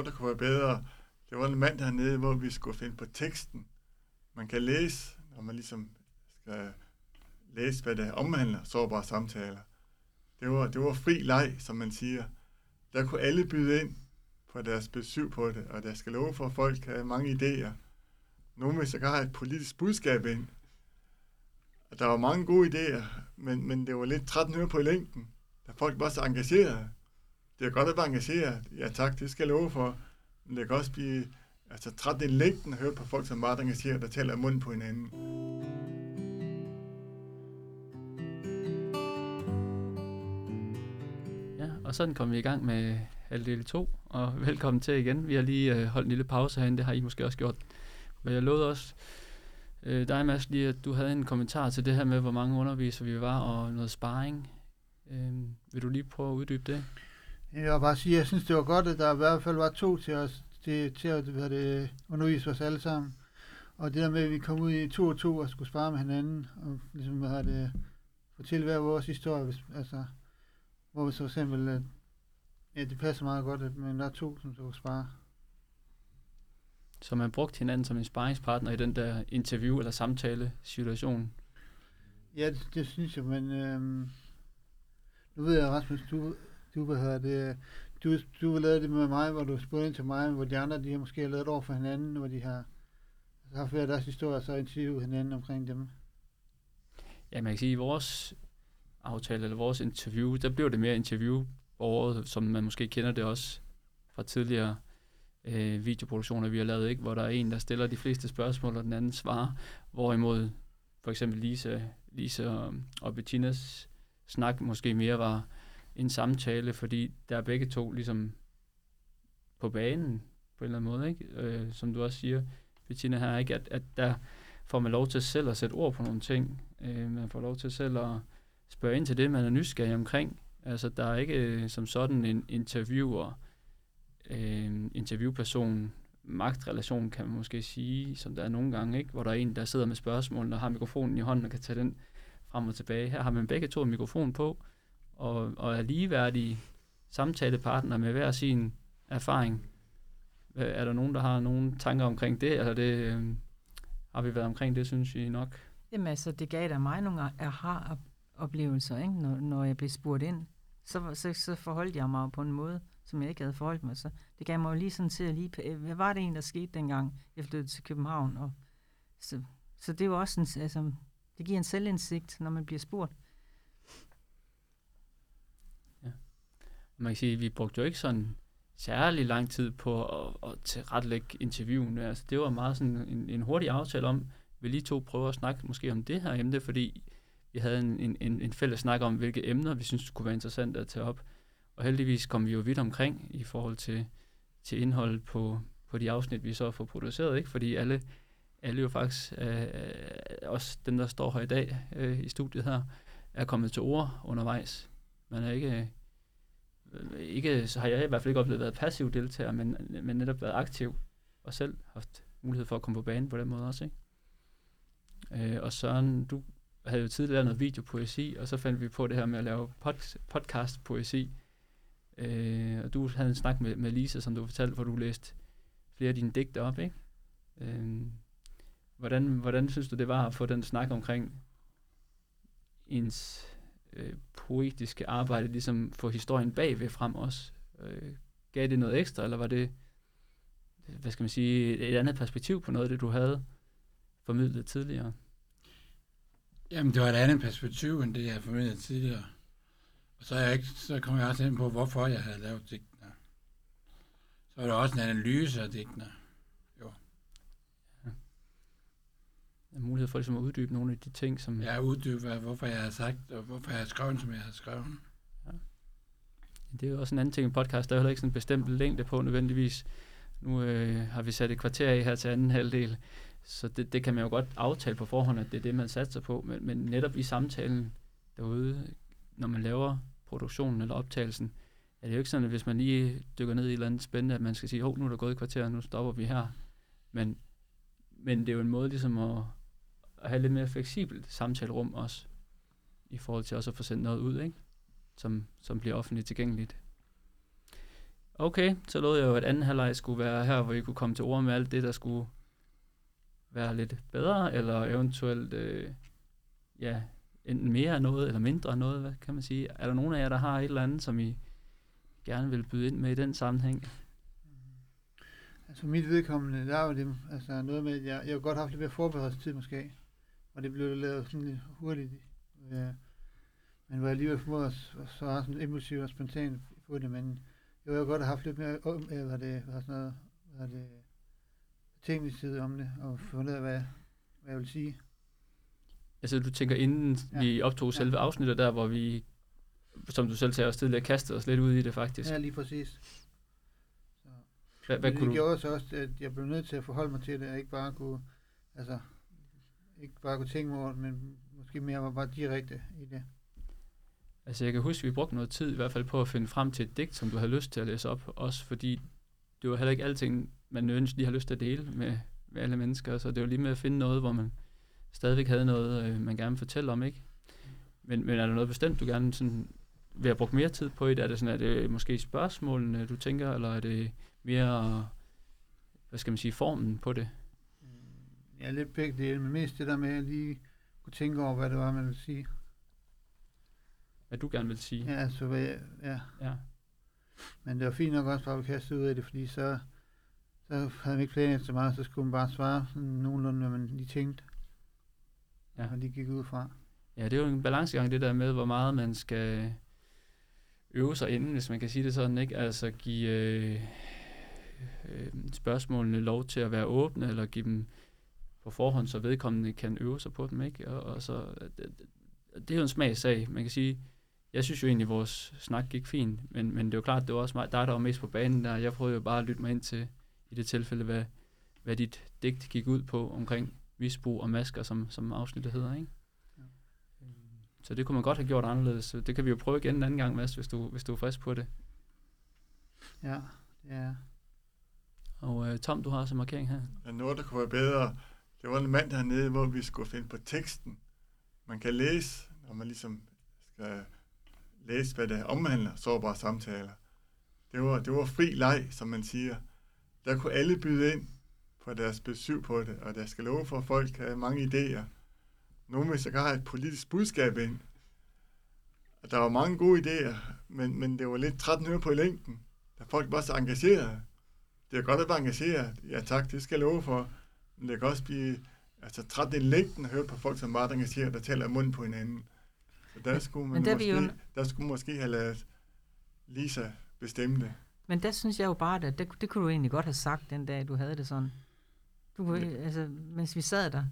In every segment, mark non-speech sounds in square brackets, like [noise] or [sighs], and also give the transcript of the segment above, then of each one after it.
noget, der kunne være bedre. Det var en mand hernede, hvor vi skulle finde på teksten. Man kan læse, når man ligesom skal læse, hvad det omhandler, sårbare samtaler. Det var, det var fri leg, som man siger. Der kunne alle byde ind på deres besøg på det, og der skal love for, at folk havde mange idéer. Nogle vil sågar have et politisk budskab ind. Og der var mange gode idéer, men, men det var lidt træt på i længden, da folk var så engagerede. Det er godt at være ja tak, det skal jeg love for, men det kan også blive altså, træt i længden at høre på folk, som er meget engageret, der taler munden på hinanden. Ja, og sådan kom vi i gang med halvdel 2, og [laughs] velkommen til igen. Vi har lige øh, holdt en lille pause herinde, det har I måske også gjort. Men jeg lovede også øh, dig, Mads, lige at du havde en kommentar til det her med, hvor mange undervisere vi var, og noget sparring. Øh, vil du lige prøve at uddybe det? Jeg vil bare sige, at jeg synes, det var godt, at der i hvert fald var to til, os, til, til at hvad det, undervise os alle sammen. Og det der med, at vi kom ud i to og to og skulle spare med hinanden, og ligesom, hvad det, fortælle hver vores historie, hvis, altså, hvor vi så eksempel, at ja, det passer meget godt, at man der er to, som kunne spare. Så man brugte hinanden som en sparringspartner i den der interview- eller samtale-situation? Ja, det, det synes jeg, men øhm, nu ved jeg, Rasmus, du, du, hvad hedder det, øh, du, du lavede det med mig, hvor du spurgte ind til mig, hvor de andre, de har måske lavet over for hinanden, hvor de har altså, haft hver deres historie, så interviewet hinanden omkring dem. Ja, man kan sige, at i vores aftale, eller vores interview, der blev det mere interview året, som man måske kender det også fra tidligere øh, videoproduktioner, vi har lavet, ikke? hvor der er en, der stiller de fleste spørgsmål, og den anden svarer, hvorimod for eksempel Lisa, Lisa og, og Bettinas snak måske mere var en samtale, fordi der er begge to ligesom på banen på en eller anden måde, ikke? Øh, som du også siger, Bettina her, ikke? At, at der får man lov til selv at sætte ord på nogle ting. Øh, man får lov til selv at spørge ind til det, man er nysgerrig omkring. Altså, der er ikke øh, som sådan en interviewer, øh, interviewperson, magtrelation, kan man måske sige, som der er nogle gange, ikke? hvor der er en, der sidder med spørgsmål, og har mikrofonen i hånden og kan tage den frem og tilbage. Her har man begge to mikrofon på, og, og er ligeværdige samtalepartner med hver sin erfaring. Er der nogen, der har nogle tanker omkring det, Altså det, øh, har vi været omkring det, synes I nok? Jamen altså, det gav da mig nogle aha-oplevelser, ikke? Når, når jeg blev spurgt ind. Så, så, så forholdt jeg mig på en måde, som jeg ikke havde forholdt mig. Så det gav mig jo lige sådan til at lige... Hvad var det en, der skete dengang, jeg flyttede til København? Og så, så det var også en, altså, det giver en selvindsigt, når man bliver spurgt. Man kan sige, at vi brugte jo ikke sådan særlig lang tid på at, at tilrettelægge interviewen. Altså, det var meget sådan en, en hurtig aftale om, vi lige to prøver at snakke måske om det her emne, fordi vi havde en, en, en fælles snak om, hvilke emner vi synes kunne være interessant at tage op. Og heldigvis kom vi jo vidt omkring i forhold til, til indholdet på, på de afsnit, vi så får produceret, ikke? fordi alle, alle jo faktisk, øh, øh, også dem, der står her i dag øh, i studiet her, er kommet til ord undervejs. Man er ikke Øh, ikke, så har jeg i hvert fald ikke oplevet at være passiv deltager, men, men netop været aktiv og selv haft mulighed for at komme på banen på den måde også. Ikke? Øh, og Søren, du havde jo tidligere lavet noget videopoesi, og så fandt vi på det her med at lave pod, podcast-poesi. Øh, og du havde en snak med, med Lisa, som du fortalte, hvor du læste flere af dine digte op, ikke? Øh, hvordan, hvordan synes du, det var at få den snak omkring ens øh, poetiske arbejde ligesom få historien bagved frem også? Øh, gav det noget ekstra, eller var det, hvad skal man sige, et andet perspektiv på noget af det, du havde formidlet tidligere? Jamen, det var et andet perspektiv, end det, jeg havde formidlet tidligere. Og så, er jeg ikke, så kom jeg også ind på, hvorfor jeg havde lavet digtene. Så var der også en analyse af digtene. en mulighed for ligesom at uddybe nogle af de ting, som... Ja, uddybe, hvorfor jeg har sagt, og hvorfor jeg har skrevet, som jeg har skrevet. Ja. Det er jo også en anden ting i podcast. Der er heller ikke sådan en bestemt længde på nødvendigvis. Nu øh, har vi sat et kvarter af her til anden halvdel, så det, det kan man jo godt aftale på forhånd, at det er det, man satser på. Men, men netop i samtalen derude, når man laver produktionen eller optagelsen, er det jo ikke sådan, at hvis man lige dykker ned i et eller andet spændende, at man skal sige, hov, nu er der gået et kvarter, nu stopper vi her. Men, men det er jo en måde ligesom at, at have lidt mere fleksibelt samtalerum også, i forhold til også at få sendt noget ud, ikke? Som, som bliver offentligt tilgængeligt. okay, så lovede jeg jo, at anden halvleg skulle være her, hvor I kunne komme til ord med alt det, der skulle være lidt bedre, eller eventuelt, øh, ja, enten mere af noget, eller mindre af noget, hvad kan man sige? Er der nogen af jer, der har et eller andet, som I gerne vil byde ind med i den sammenhæng? Altså mit vedkommende, der var det altså noget med, at jeg, jeg har godt haft lidt mere forberedelsestid måske. Og det blev lavet sådan lidt hurtigt. Ja. Men jeg alligevel formåede at s- så var sådan impulsivt og spontant på det, men jeg ville godt have haft lidt mere, øh, hvad det, hvad er sådan noget, hvad det, tænkningstid om det, og fundet ud af, hvad, hvad jeg vil sige. Altså du tænker, inden Ja. vi optog selve Ja. afsnittet der, hvor vi, som du selv sagde også tidligere, kastede os lidt ud i det faktisk. Ja, lige præcis. Så. Hvad, hvad kunne det du... gjorde så også, at jeg blev nødt til at forholde mig til det, og ikke bare kunne, altså, ikke bare kunne tænke mig over men måske mere var bare direkte i det. Altså jeg kan huske, at vi brugte noget tid i hvert fald på at finde frem til et digt, som du havde lyst til at læse op, også fordi det var heller ikke alting, man nødvendigvis lige har lyst til at dele med, med alle mennesker, så det var lige med at finde noget, hvor man stadigvæk havde noget, øh, man gerne vil fortælle om, ikke? Men, men er der noget bestemt, du gerne sådan, vil have brugt mere tid på i det? Er det, sådan, er det måske spørgsmålene, du tænker, eller er det mere, hvad skal man sige, formen på det? Ja, lidt begge dele, men mest det der med at lige kunne tænke over, hvad det var, man ville sige. Hvad du gerne vil sige? Ja, altså, hvad jeg, ja. ja. Men det var fint nok også bare at kaste ud af det, fordi så, så havde man ikke planlagt så meget, så skulle man bare svare sådan nogenlunde, hvad man lige tænkte. Ja. Ja. Og lige gik ud fra. Ja, det er jo en balancegang, det der med, hvor meget man skal øve sig inden, hvis man kan sige det sådan, ikke? Altså give øh, øh, spørgsmålene lov til at være åbne, eller give dem på forhånd, så vedkommende kan øve sig på dem, ikke? Og, og så, det, det er jo en smagssag. Man kan sige, jeg synes jo egentlig, at vores snak gik fint, men, men det er jo klart, det var også mig, dig, der var mest på banen der. Jeg prøvede jo bare at lytte mig ind til, i det tilfælde, hvad, hvad dit digt gik ud på omkring misbrug og masker, som, som afsnittet hedder, ikke? Så det kunne man godt have gjort anderledes. Så Det kan vi jo prøve igen en anden gang, Mads, hvis du, hvis du er frisk på det. Ja, ja. Og øh, Tom, du har også en markering her. Men noget, der kunne være bedre, det var en mand hernede, hvor vi skulle finde på teksten. Man kan læse, når man ligesom skal læse, hvad det omhandler, sårbare samtaler. Det var, det var fri leg, som man siger. Der kunne alle byde ind på deres besøg på det, og der skal love for, at folk havde mange idéer. Nogle vil sågar have et politisk budskab ind. Og der var mange gode idéer, men, men det var lidt træt nede på i længden, da folk var så engagerede. Det er godt at være engageret. Ja tak, det skal jeg love for. Men det kan også blive altså, træt i længden at høre på folk, som er meget engageret, der taler munden på hinanden. Så der skulle man Men der er måske, jo- der skulle måske have lavet Lisa bestemme det. Men der synes jeg jo bare, at det, det kunne du egentlig godt have sagt den dag, du havde det sådan. Du kunne, altså, mens vi sad der.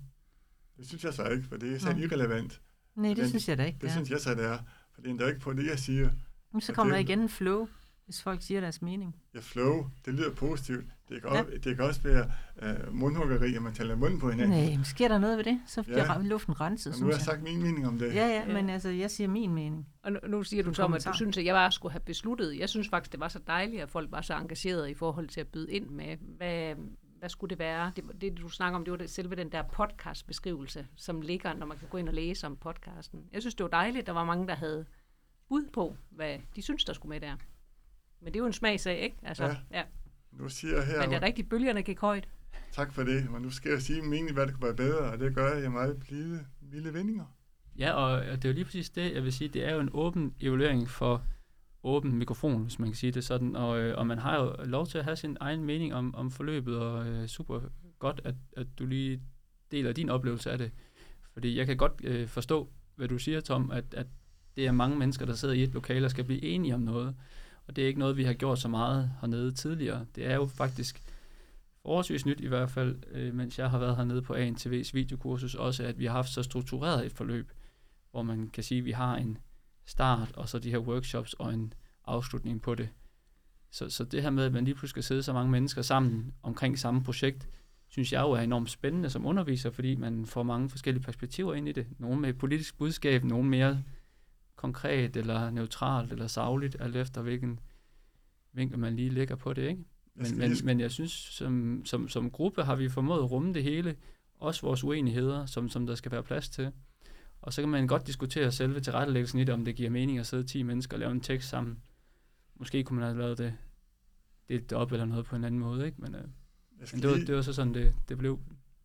Det synes jeg så ikke, for det er så Nå. irrelevant. Nej, det Den- synes jeg da ikke. Det Det synes jeg så, det er. For det er ikke på det, jeg siger. Men så kommer der igen en flow, hvis folk siger deres mening. Jeg flow, det lyder positivt. Det kan, Ja. også, det kan også være uh, mundhuggeri, at man taler munden på hinanden. Nej, men sker der noget ved det? Så bliver Ja. luften renset, Og nu har jeg jeg. sagt min mening om det. Ja, ja, Ja. men altså, jeg siger min mening. Og nu, nu siger du, Tom, at du synes, at jeg bare skulle have besluttet. Jeg synes faktisk, det var så dejligt, at folk var så engagerede i forhold til at byde ind med, hvad, hvad skulle det være? Det, det, du snakker om, det var det, selve den der podcast-beskrivelse, som ligger, når man kan gå ind og læse om podcasten. Jeg synes, det var dejligt, at der var mange, der havde bud på, hvad de synes, der skulle med der. Men det er jo en smagsag, ikke? Altså, Ja. ja. Nu siger jeg her, Men det er rigtigt, bølgerne gik højt. tak for det, men nu skal jeg sige min mening, hvad det kunne være bedre, og det gør jeg i meget blide, milde vendinger. Ja, og det er jo lige præcis det, jeg vil sige. Det er jo en åben evaluering for åben mikrofon, hvis man kan sige det sådan. Og, øh, og man har jo lov til at have sin egen mening om, om forløbet, og øh, super godt, at, at du lige deler din oplevelse af det. Fordi jeg kan godt øh, forstå, hvad du siger, Tom, at, at det er mange mennesker, der sidder i et lokale og skal blive enige om noget. Og det er ikke noget, vi har gjort så meget hernede tidligere. Det er jo faktisk forholdsvis nyt i hvert fald, øh, mens jeg har været hernede på ANTV's videokursus, også at vi har haft så struktureret et forløb, hvor man kan sige, at vi har en start, og så de her workshops og en afslutning på det. Så, så det her med, at man lige pludselig skal sidde så mange mennesker sammen omkring samme projekt, synes jeg jo er enormt spændende som underviser, fordi man får mange forskellige perspektiver ind i det. Nogle med et politisk budskab, nogle mere konkret eller neutralt eller savligt, alt efter hvilken vinkel man lige lægger på det, ikke? Men, men, men jeg synes, som, som, som gruppe har vi formået at rumme det hele, også vores uenigheder, som, som der skal være plads til. Og så kan man godt diskutere selve tilrettelæggelsen i det, om det giver mening at sidde 10 mennesker og lave en tekst sammen. Måske kunne man have lavet det delt det op eller noget på en anden måde, ikke? Men, øh, men det, var, lige, det var så sådan, det, det blev.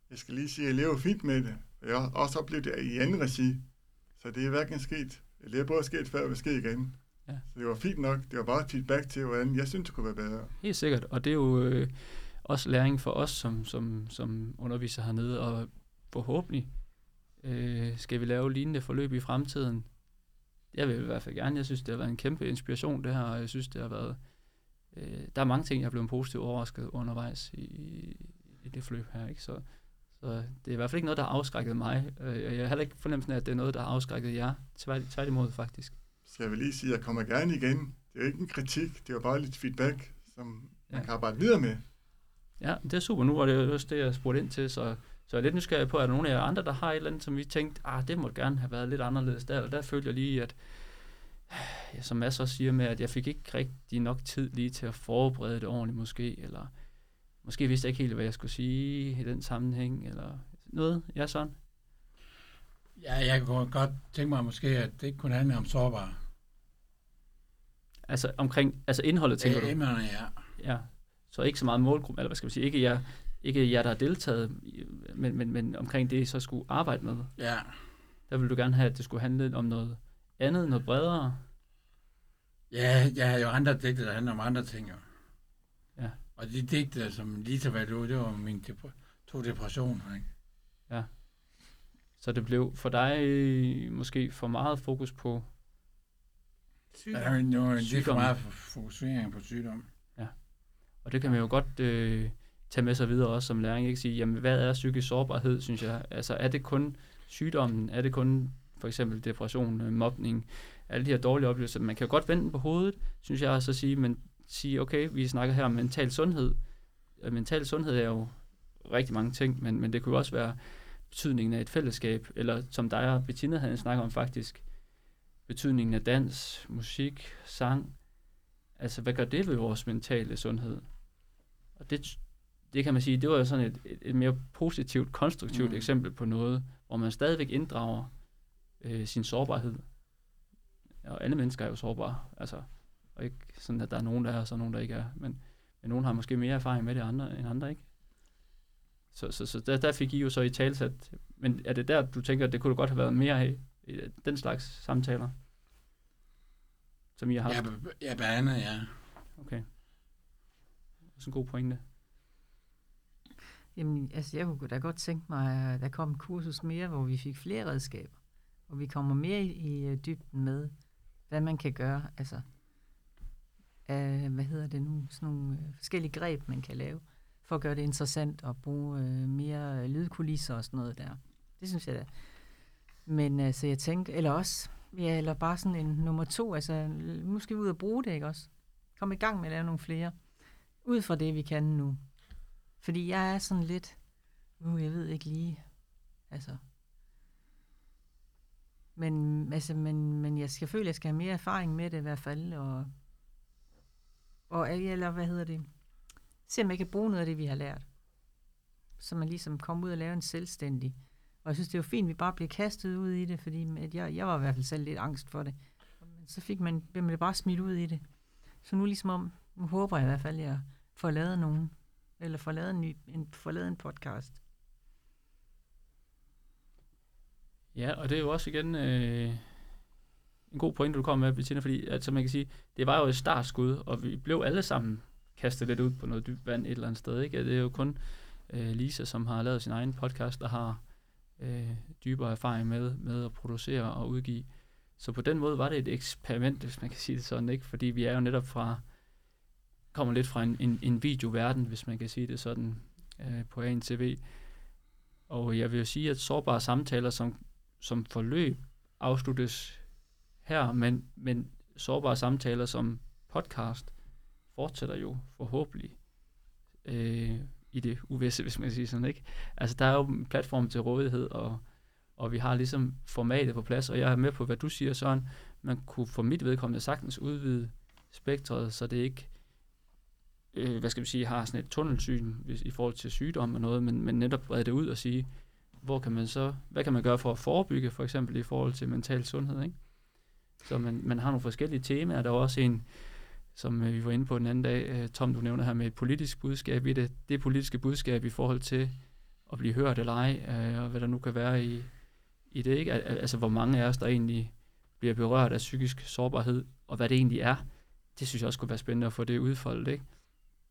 jeg skal lige sige, at jeg lever fint med det. Jeg har også oplevet det i anden regi. Så det er hverken sket, det er både sket før og vil ske igen. Ja. Så det var fint nok. Det var bare feedback til, hvordan jeg synes, det kunne være bedre. Helt sikkert, og det er jo øh, også læring for os som, som, som underviser hernede, og forhåbentlig øh, skal vi lave lignende forløb i fremtiden. Jeg vil i hvert fald gerne. Jeg synes, det har været en kæmpe inspiration, det her, og jeg synes, det har været... Øh, der er mange ting, jeg er blevet positivt overrasket undervejs i, i det forløb her, ikke? Så, så det er i hvert fald ikke noget, der har afskrækket mig. Øh, Jeg har heller ikke fornemmelsen af, at det er noget, der har afskrækket jer. Tvært, tværtimod, faktisk. Så jeg vil lige sige, at jeg kommer gerne igen. Det er jo ikke en kritik, det var bare lidt feedback, som man Ja. kan arbejde videre med. Ja, det er super. Nu var det jo også det, jeg spurgte ind til, så, så jeg er lidt nysgerrig på, at der er nogle af jer andre, der har et eller andet, som vi tænkte, ah, det måtte gerne have været lidt anderledes der, og der følte jeg lige, at [sighs] ja, som Mads også siger med, at jeg fik ikke rigtig nok tid lige til at forberede det ordentligt måske, eller måske vidste jeg ikke helt, hvad jeg skulle sige i den sammenhæng, eller noget. Ja, sådan. Ja, jeg kunne godt tænke mig måske, at det ikke kun handler om sårbare. Altså omkring, altså indholdet, tænker Det du? er emnerne, ja. Ja. Så ikke så meget målgruppe, eller hvad skal man sige, ikke jer, ikke jer der har deltaget, men, men, men omkring det, I så skulle arbejde med. Ja, Der ville du gerne have, at det skulle handle om noget andet, noget bredere. ja jeg har jo andre digte, der handler om andre ting. Jo. Ja. Og de digte, som Lisa var ud, det var min dep- to depressioner. Ikke? Så det blev for dig øh, måske for meget fokus på Der er jo nu er for Sygdom. meget fokusering på sygdom. Og det kan man jo godt øh, tage med sig videre også som læring, ikke sige, jamen hvad er psykisk sårbarhed, synes jeg? Altså er det kun sygdommen, er det kun for eksempel depression, øh, mobning, alle de her dårlige oplevelser, man kan jo godt vende den på hovedet, synes jeg, og så sige, men sige, okay, vi snakker her om mental sundhed. Mental sundhed er jo rigtig mange ting, men, men det kunne også være betydningen af et fællesskab, eller som dig og Bettina havde snakket om faktisk, betydningen af dans, musik, sang. Altså, hvad gør det ved vores mentale sundhed? Og det, det kan man sige, det var jo sådan et, et, et mere positivt, konstruktivt mm. eksempel på noget, hvor man stadigvæk inddrager øh, sin sårbarhed. Og alle mennesker er jo sårbare, altså, og ikke sådan, at der er nogen, der er, og så er nogen, der ikke er. Men, men nogen har måske mere erfaring med det andre, end andre, ikke? Så, så, så der, der fik I jo så i talsat, men er det der, du tænker, at det kunne du godt have været mere af, i den slags samtaler, som I har haft? Ja, b- ja, blandt andet, ja. Okay. Også en god pointe. Jamen, altså, jeg kunne da godt tænke mig, at der kom en kursus mere, hvor vi fik flere redskaber. Hvor vi kommer mere i, i øh, dybden med, hvad man kan gøre. Altså, af, hvad hedder det nu? Sådan nogle øh, forskellige greb, man kan lave, for at gøre det interessant og bruge øh, mere lydkulisser og sådan noget der. Det synes jeg da. Men altså, jeg tænker, eller også, ja, eller bare sådan en nummer to, altså, måske vi ud og bruge det, ikke også? Kom i gang med at lave nogle flere. Ud fra det, vi kan nu. Fordi jeg er sådan lidt, uh, jeg ved ikke lige, altså. Men, altså, men, men jeg skal føle, at jeg skal have mere erfaring med det i hvert fald, og, og eller hvad hedder det, se om jeg kan bruge noget af det, vi har lært. Så man ligesom kommer ud og lave en selvstændig. Og jeg synes, det er jo fint, at vi bare bliver kastet ud i det, fordi at jeg, jeg var i hvert fald selv lidt angst for det. Men så fik man, blev man bare smidt ud i det. Så nu ligesom om, nu håber jeg i hvert fald, at jeg får lavet nogen eller får lavet en, ny, en, får lavet en podcast. Ja, og det er jo også igen øh, en god pointe, du kom med, Bettina, fordi altså, man kan sige, det var jo et startskud, og vi blev alle sammen kastet lidt ud på noget dybt vand et eller andet sted. Ikke? Det er jo kun øh, Lisa, som har lavet sin egen podcast, der har øh, dybere erfaring med, med at producere og udgive. Så på den måde var det et eksperiment, hvis man kan sige det sådan, ikke? fordi vi er jo netop fra, kommer lidt fra en, en, en videoverden, hvis man kan sige det sådan, øh, på ANTV. Og jeg vil jo sige, at sårbare samtaler som, som forløb afsluttes her, men, men sårbare samtaler som podcast fortsætter jo forhåbentlig øh, i det uvisse, hvis man kan sige sådan, ikke? Altså, der er jo en platform til rådighed, og, og vi har ligesom formatet på plads, og jeg er med på, hvad du siger, Søren. Man kunne for mit vedkommende sagtens udvide spektret, så det ikke øh, hvad skal vi sige, har sådan et tunnelsyn hvis, i forhold til sygdom og noget, men, men netop brede det ud og sige, hvor kan man så, hvad kan man gøre for at forebygge, for eksempel i forhold til mental sundhed, ikke? Så man, man har nogle forskellige temaer. Der er også en, som øh, vi var inde på den anden dag, øh, Tom, du nævner her med et politisk budskab i det. Det politiske budskab i forhold til at blive hørt eller ej, øh, og hvad der nu kan være i, i det, ikke? Altså, hvor mange af os, der egentlig bliver berørt af psykisk sårbarhed, og hvad det egentlig er, det synes jeg også kunne være spændende at få det udfoldet, ikke?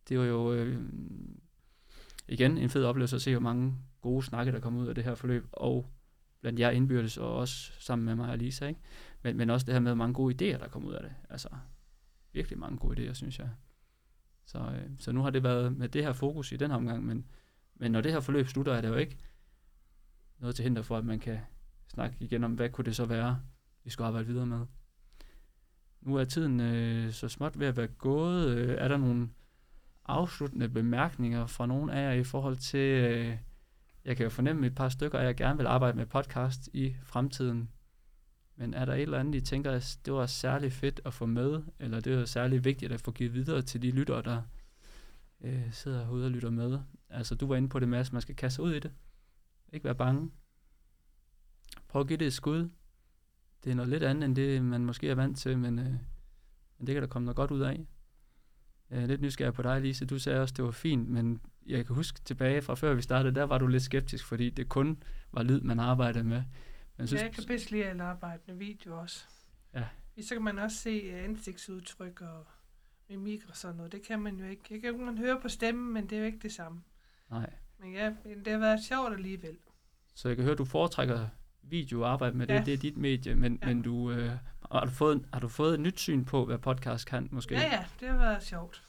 Det var jo øh, igen en fed oplevelse at se, hvor mange gode snakke, der kom ud af det her forløb, og blandt jer indbyrdes, og også sammen med mig og Lisa, ikke? Men, men også det her med mange gode idéer, der kom ud af det. Altså, virkelig mange gode idéer, synes jeg. Så, øh, så nu har det været med det her fokus i den her omgang, men, men når det her forløb slutter, er det jo ikke noget til hinder for, at man kan snakke igen om, hvad kunne det så være, vi skulle arbejde videre med. Nu er tiden øh, så småt ved at være gået. Øh, er der nogle afsluttende bemærkninger fra nogen af jer i forhold til, øh, jeg kan jo fornemme et par stykker, at jeg gerne vil arbejde med podcast i fremtiden. Men er der et eller andet, I tænker, at det var særlig fedt at få med, eller det var særlig vigtigt at få givet videre til de lyttere, der øh, sidder herude og lytter med? Altså, du var inde på det, Mads, man skal kaste sig ud i det. Ikke være bange. Prøv at give det et skud. Det er noget lidt andet, end det, man måske er vant til, men, øh, men det kan der komme noget godt ud af. Jeg er lidt nysgerrig på dig, Lise. Du sagde også, det var fint, men jeg kan huske tilbage fra før vi startede, der var du lidt skeptisk, fordi det kun var lyd, man arbejdede med. Men Ja, jeg kan bedst lide at arbejde med video også. Ja. Så kan man også se øh, ansigtsudtryk og mimik og sådan noget. Det kan man jo ikke. Jeg kan jo man høre på stemmen, men det er jo ikke det samme. Nej. Men ja, men det har været sjovt alligevel. Så jeg kan høre, at du foretrækker video og arbejde med det. Ja. Det er dit medie, men, Ja. men du, øh, har, du fået, har du fået et nyt syn på, hvad podcast kan måske? Ja, ja, det har været sjovt.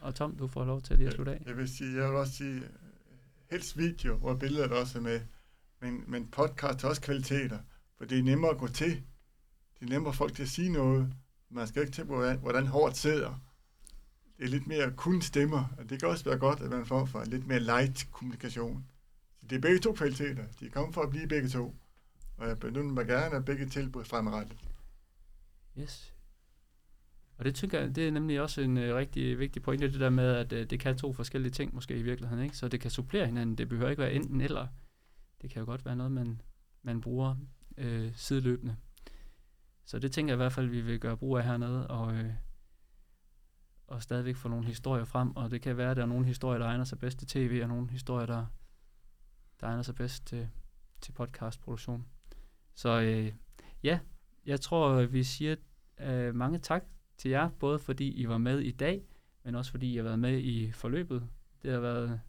Og Tom, du får lov til lige at slutte af. Jeg vil sige, jeg vil også sige, helst video, hvor billeder der også er med. Men, men podcast har også kvaliteter, for det er nemmere at gå til. Det er nemmere for folk til at sige noget. Man skal ikke tænke på, hvordan, hvordan hårdt sidder. Det er lidt mere kun stemmer, og det kan også være godt, at man får for lidt mere light kommunikation. Så det er begge to kvaliteter. De er kommet for at blive begge to. Og jeg benytter mig gerne af begge tilbud fremadrettet. Yes. Og det tænker jeg, det er nemlig også en øh, rigtig vigtig pointe, det der med, at øh, det kan to forskellige ting måske i virkeligheden, ikke? Så det kan supplere hinanden. Det behøver ikke være enten eller. Det kan jo godt være noget, man, man bruger øh, sideløbende. Så det tænker jeg i hvert fald, vi vil gøre brug af hernede, og, øh, og stadigvæk få nogle historier frem. Og det kan være, at der er nogle historier, der egner sig bedst til tv, og nogle historier, der, der egner sig bedst til, til podcastproduktion. Så øh, ja, jeg tror, vi siger øh, mange tak til jer, både fordi I var med i dag, men også fordi I har været med i forløbet. Det har været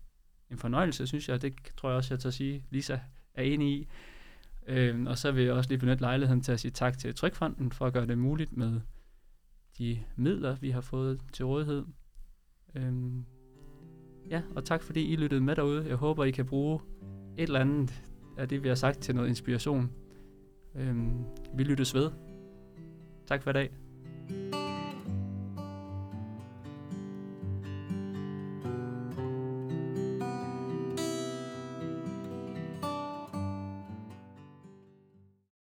en fornøjelse, synes jeg. Det tror jeg også, jeg tager at sige. Lisa er enig i. Øhm, og så vil jeg også lige benytte lejligheden til at sige tak til Trykfonden for at gøre det muligt med de midler, vi har fået til rådighed. Øhm, ja, og tak fordi I lyttede med derude. Jeg håber, I kan bruge et eller andet af det, vi har sagt til noget inspiration. Øhm, vi lyttes ved. Tak for i dag.